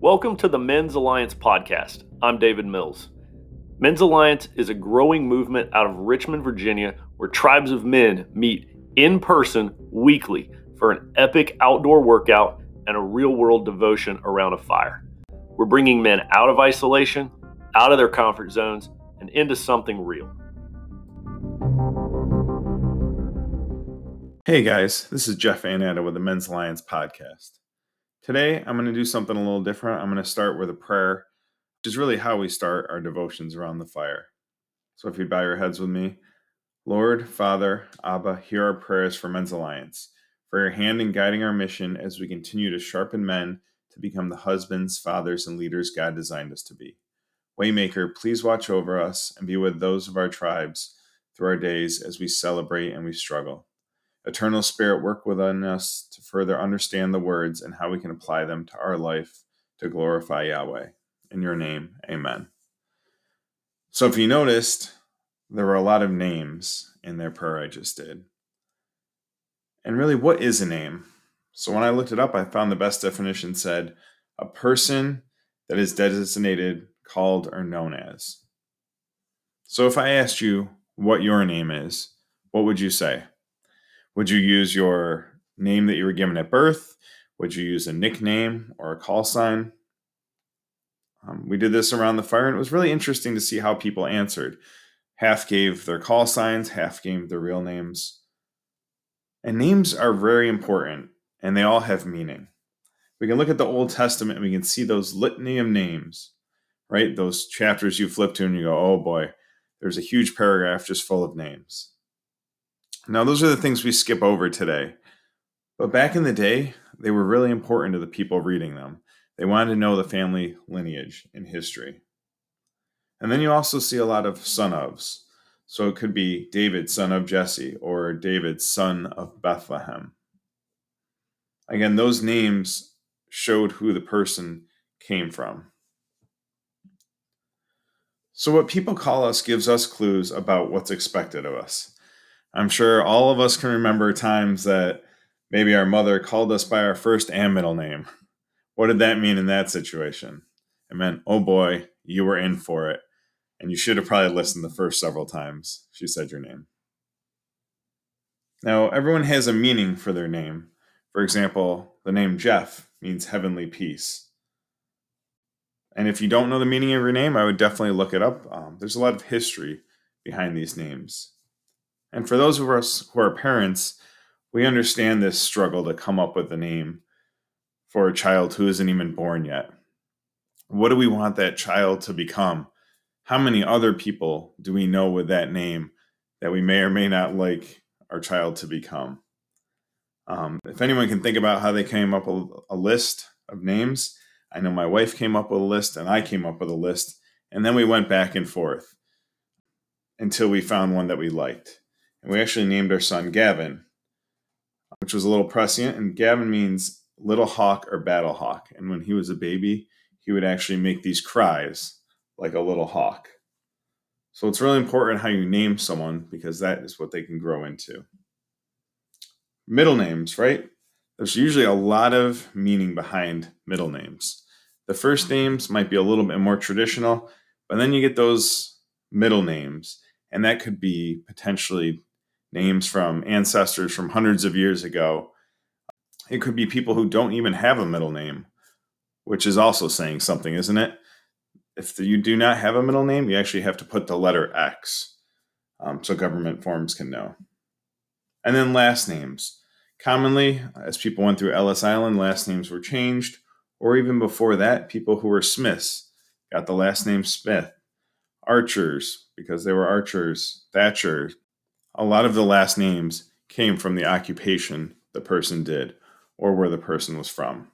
Welcome to the Men's Alliance podcast. I'm David Mills. Men's Alliance is a growing movement out of Richmond, Virginia, where tribes of men meet in person weekly for an epic outdoor workout and a real world devotion around a fire. We're bringing men out of isolation, out of their comfort zones, and into something real. Hey guys, this is Jeff Ananda with the Men's Alliance podcast. Today, I'm going to do something a little different. I'm going to start with a prayer, which is really how we start our devotions around the fire. So if you bow your heads with me, Lord, Father, Abba, hear our prayers for Men's Alliance, for your hand in guiding our mission as we continue to sharpen men to become the husbands, fathers, and leaders God designed us to be. Waymaker, please watch over us and be with those of our tribes through our days as we celebrate and we struggle. Eternal Spirit, work within us to further understand the words and how we can apply them to our life to glorify Yahweh. In your name, amen. So, if you noticed, there were a lot of names in their prayer I just did. And really, what is a name? So, when I looked it up, I found the best definition said a person that is designated, called, or known as. So, if I asked you what your name is, what would you say? Would you use your name that you were given at birth? Would you use a nickname or a call sign? Um, we did this around the fire, and it was really interesting to see how people answered. Half gave their call signs, half gave their real names. And names are very important, and they all have meaning. We can look at the Old Testament and we can see those litany of names, right? Those chapters you flip to and you go, oh boy, there's a huge paragraph just full of names. Now, those are the things we skip over today. But back in the day, they were really important to the people reading them. They wanted to know the family lineage and history. And then you also see a lot of son ofs. So it could be David, son of Jesse, or David, son of Bethlehem. Again, those names showed who the person came from. So, what people call us gives us clues about what's expected of us. I'm sure all of us can remember times that maybe our mother called us by our first and middle name. What did that mean in that situation? It meant, oh boy, you were in for it. And you should have probably listened the first several times she said your name. Now, everyone has a meaning for their name. For example, the name Jeff means heavenly peace. And if you don't know the meaning of your name, I would definitely look it up. Um, there's a lot of history behind these names. And for those of us who are parents, we understand this struggle to come up with a name for a child who isn't even born yet. What do we want that child to become? How many other people do we know with that name that we may or may not like our child to become? Um, if anyone can think about how they came up with a list of names, I know my wife came up with a list and I came up with a list, and then we went back and forth until we found one that we liked. And we actually named our son Gavin, which was a little prescient. And Gavin means little hawk or battle hawk. And when he was a baby, he would actually make these cries like a little hawk. So it's really important how you name someone because that is what they can grow into. Middle names, right? There's usually a lot of meaning behind middle names. The first names might be a little bit more traditional, but then you get those middle names, and that could be potentially names from ancestors from hundreds of years ago. It could be people who don't even have a middle name, which is also saying something, isn't it? If you do not have a middle name, you actually have to put the letter X um, so government forms can know. And then last names. Commonly, as people went through Ellis Island, last names were changed, or even before that, people who were Smiths got the last name Smith. Archers, because they were archers. Thatcher, a lot of the last names came from the occupation the person did or where the person was from.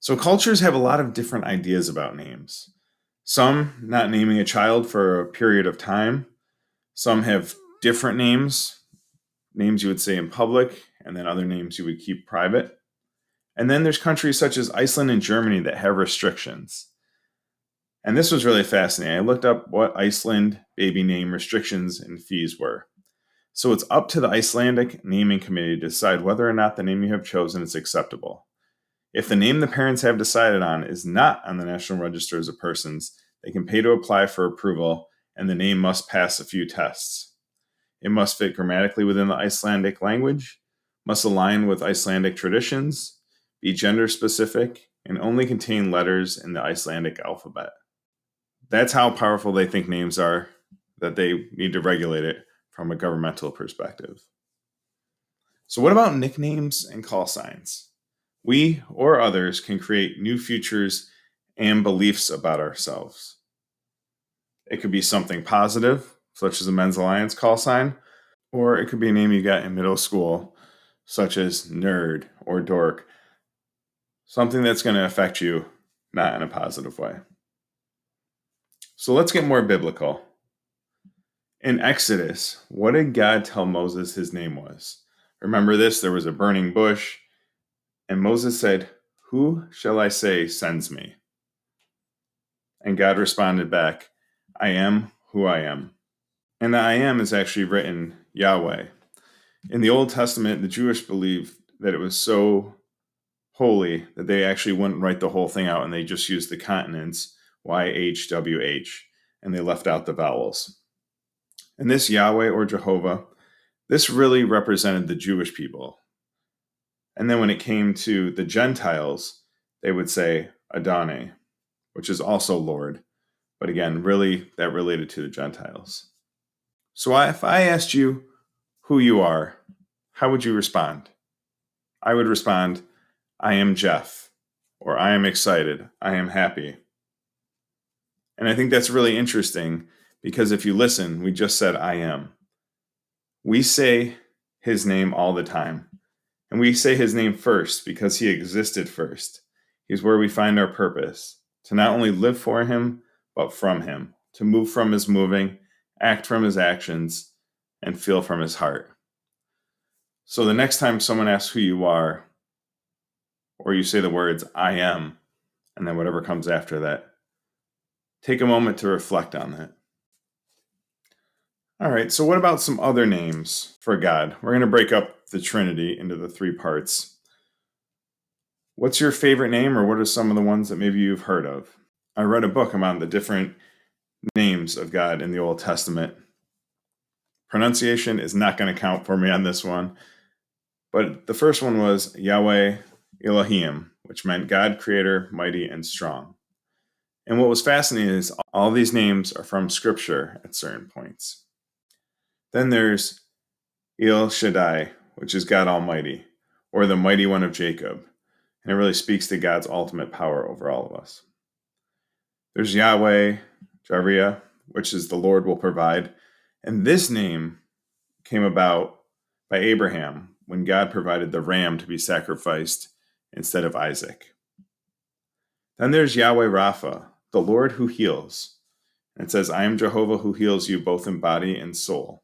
So cultures have a lot of different ideas about names. Some not naming a child for a period of time. Some have different names, names you would say in public, and then other names you would keep private. And then there's countries such as Iceland and Germany that have restrictions. And this was really fascinating. I looked up what Iceland baby name restrictions and fees were. So it's up to the Icelandic naming committee to decide whether or not the name you have chosen is acceptable. If the name the parents have decided on is not on the National Registers of Persons, they can pay to apply for approval, and the name must pass a few tests. It must fit grammatically within the Icelandic language, must align with Icelandic traditions, be gender specific, and only contain letters in the Icelandic alphabet. That's how powerful they think names are, that they need to regulate it from a governmental perspective. So, what about nicknames and call signs? We or others can create new futures and beliefs about ourselves. It could be something positive, such as a Men's Alliance call sign, or it could be a name you got in middle school, such as nerd or dork. Something that's going to affect you, not in a positive way. So let's get more biblical. In Exodus, what did God tell Moses his name was? Remember this there was a burning bush, and Moses said, Who shall I say sends me? And God responded back, I am who I am. And the I am is actually written Yahweh. In the Old Testament, the Jewish believed that it was so holy that they actually wouldn't write the whole thing out and they just used the consonants YHWH and they left out the vowels. And this Yahweh or Jehovah, this really represented the Jewish people. And then when it came to the Gentiles, they would say Adonai, which is also Lord. But again, really that related to the Gentiles. So if I asked you who you are, how would you respond? I would respond, I am Jeff, or I am excited, I am happy. And I think that's really interesting because if you listen, we just said, I am. We say his name all the time. And we say his name first because he existed first. He's where we find our purpose to not only live for him, but from him, to move from his moving, act from his actions, and feel from his heart. So the next time someone asks who you are, or you say the words, I am, and then whatever comes after that, take a moment to reflect on that. All right, so what about some other names for God? We're going to break up the Trinity into the three parts. What's your favorite name, or what are some of the ones that maybe you've heard of? I read a book about the different names of God in the Old Testament. Pronunciation is not going to count for me on this one, but the first one was Yahweh Elohim, which meant God, creator, mighty, and strong. And what was fascinating is all these names are from scripture at certain points. Then there's El Shaddai, which is God Almighty, or the Mighty One of Jacob. And it really speaks to God's ultimate power over all of us. There's Yahweh, Jireh, which is the Lord will provide. And this name came about by Abraham when God provided the ram to be sacrificed instead of Isaac. Then there's Yahweh Rapha, the Lord who heals. And it says, I am Jehovah who heals you both in body and soul.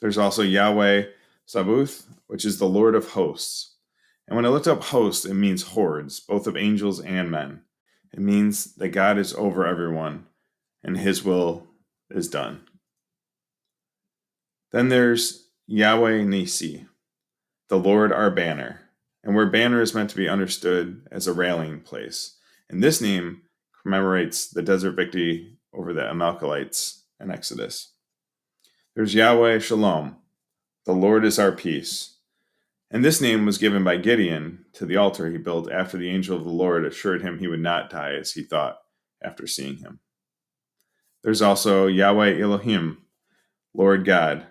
There's also Yahweh Sabaoth, which is the Lord of hosts. And when I looked up hosts, it means hordes, both of angels and men. It means that God is over everyone and his will is done. Then there's Yahweh Nisi, the Lord our banner, and where banner is meant to be understood as a rallying place. And this name commemorates the desert victory over the Amalekites in Exodus. There's Yahweh Shalom. The Lord is our peace. And this name was given by Gideon to the altar he built after the angel of the Lord assured him he would not die as he thought after seeing him. There's also Yahweh Elohim, Lord God.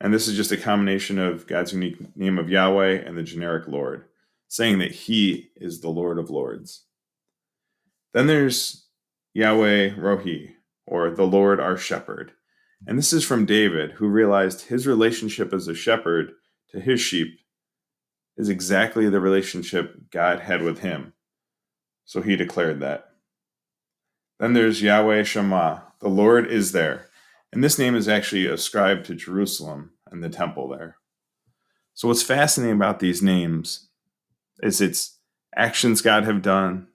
And this is just a combination of God's unique name of Yahweh and the generic Lord, saying that he is the Lord of Lords. Then there's Yahweh Rohi, or the Lord our shepherd. And this is from David, who realized his relationship as a shepherd to his sheep is exactly the relationship God had with him. So he declared that. Then there's Yahweh Shammah, the Lord is there. And this name is actually ascribed to Jerusalem and the temple there. So what's fascinating about these names is its actions God have done,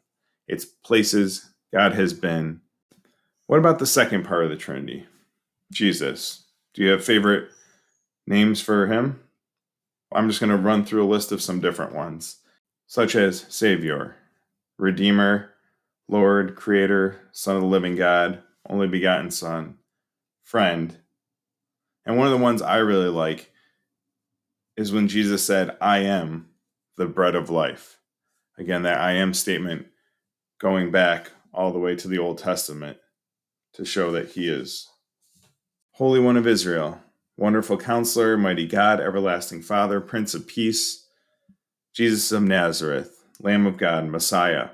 its places God has been. What about the second part of the Trinity? Jesus. Do you have favorite names for him? I'm just going to run through a list of some different ones. such as Savior, Redeemer, Lord, Creator, Son of the living God, only begotten Son, Friend. And one of the ones I really like is when Jesus said, I am the bread of life. Again, that I am statement going back all the way to the Old Testament to show that he is Holy One of Israel, Wonderful Counselor, Mighty God, Everlasting Father, Prince of Peace, Jesus of Nazareth, Lamb of God, Messiah,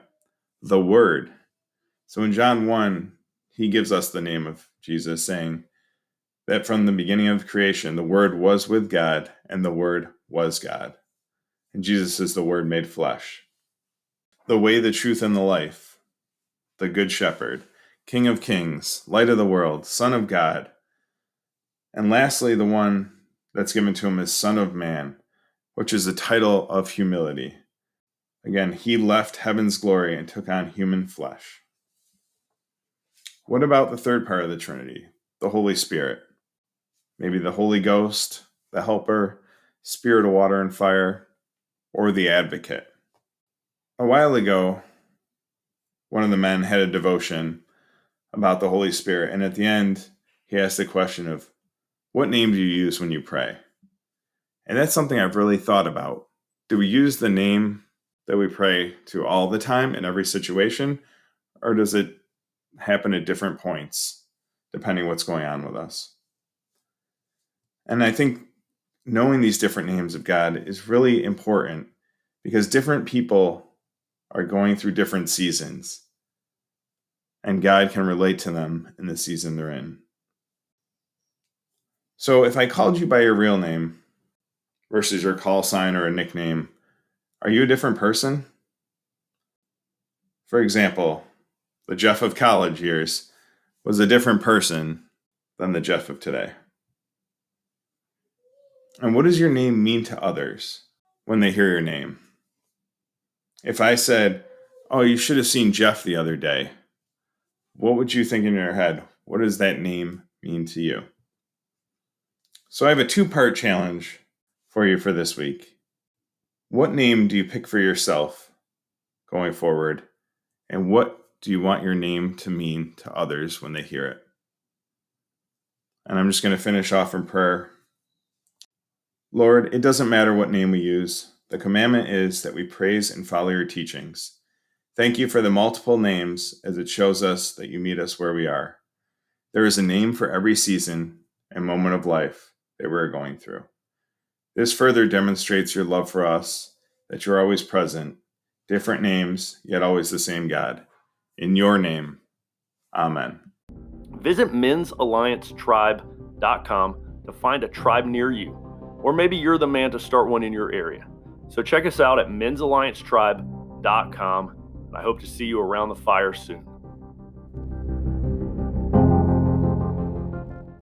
the Word. So in John 1, he gives us the name of Jesus, saying that from the beginning of creation, the Word was with God, and the Word was God. And Jesus is the Word made flesh. The way, the truth, and the life, the Good Shepherd, King of Kings, Light of the World, Son of God. And lastly, the one that's given to him is Son of Man, which is a title of humility. Again, he left heaven's glory and took on human flesh. What about the third part of the Trinity, the Holy Spirit? Maybe the Holy Ghost, the Helper, Spirit of water and fire, or the Advocate. A while ago, one of the men had a devotion about the Holy Spirit, and at the end, he asked the question of, What name do you use when you pray? And that's something I've really thought about. Do we use the name that we pray to all the time in every situation, or does it happen at different points, depending what's going on with us? And I think knowing these different names of God is really important because different people are going through different seasons, and God can relate to them in the season they're in. So if I called you by your real name versus your call sign or a nickname, are you a different person? For example, the Jeff of college years was a different person than the Jeff of today. And what does your name mean to others when they hear your name? If I said, Oh, you should have seen Jeff the other day, what would you think in your head? What does that name mean to you? So I have a two part challenge for you for this week. What name do you pick for yourself going forward? And what do you want your name to mean to others when they hear it? And I'm just going to finish off in prayer Lord, it doesn't matter what name we use. The commandment is that we praise and follow your teachings. Thank you for the multiple names as it shows us that you meet us where we are. There is a name for every season and moment of life that we're going through. This further demonstrates your love for us, that you're always present, different names, yet always the same God. In your name, Amen. Visit men'salliancetribe.com to find a tribe near you or maybe you're the man to start one in your area. So check us out at men'salliancetribe.com. And I hope to see you around the fire soon.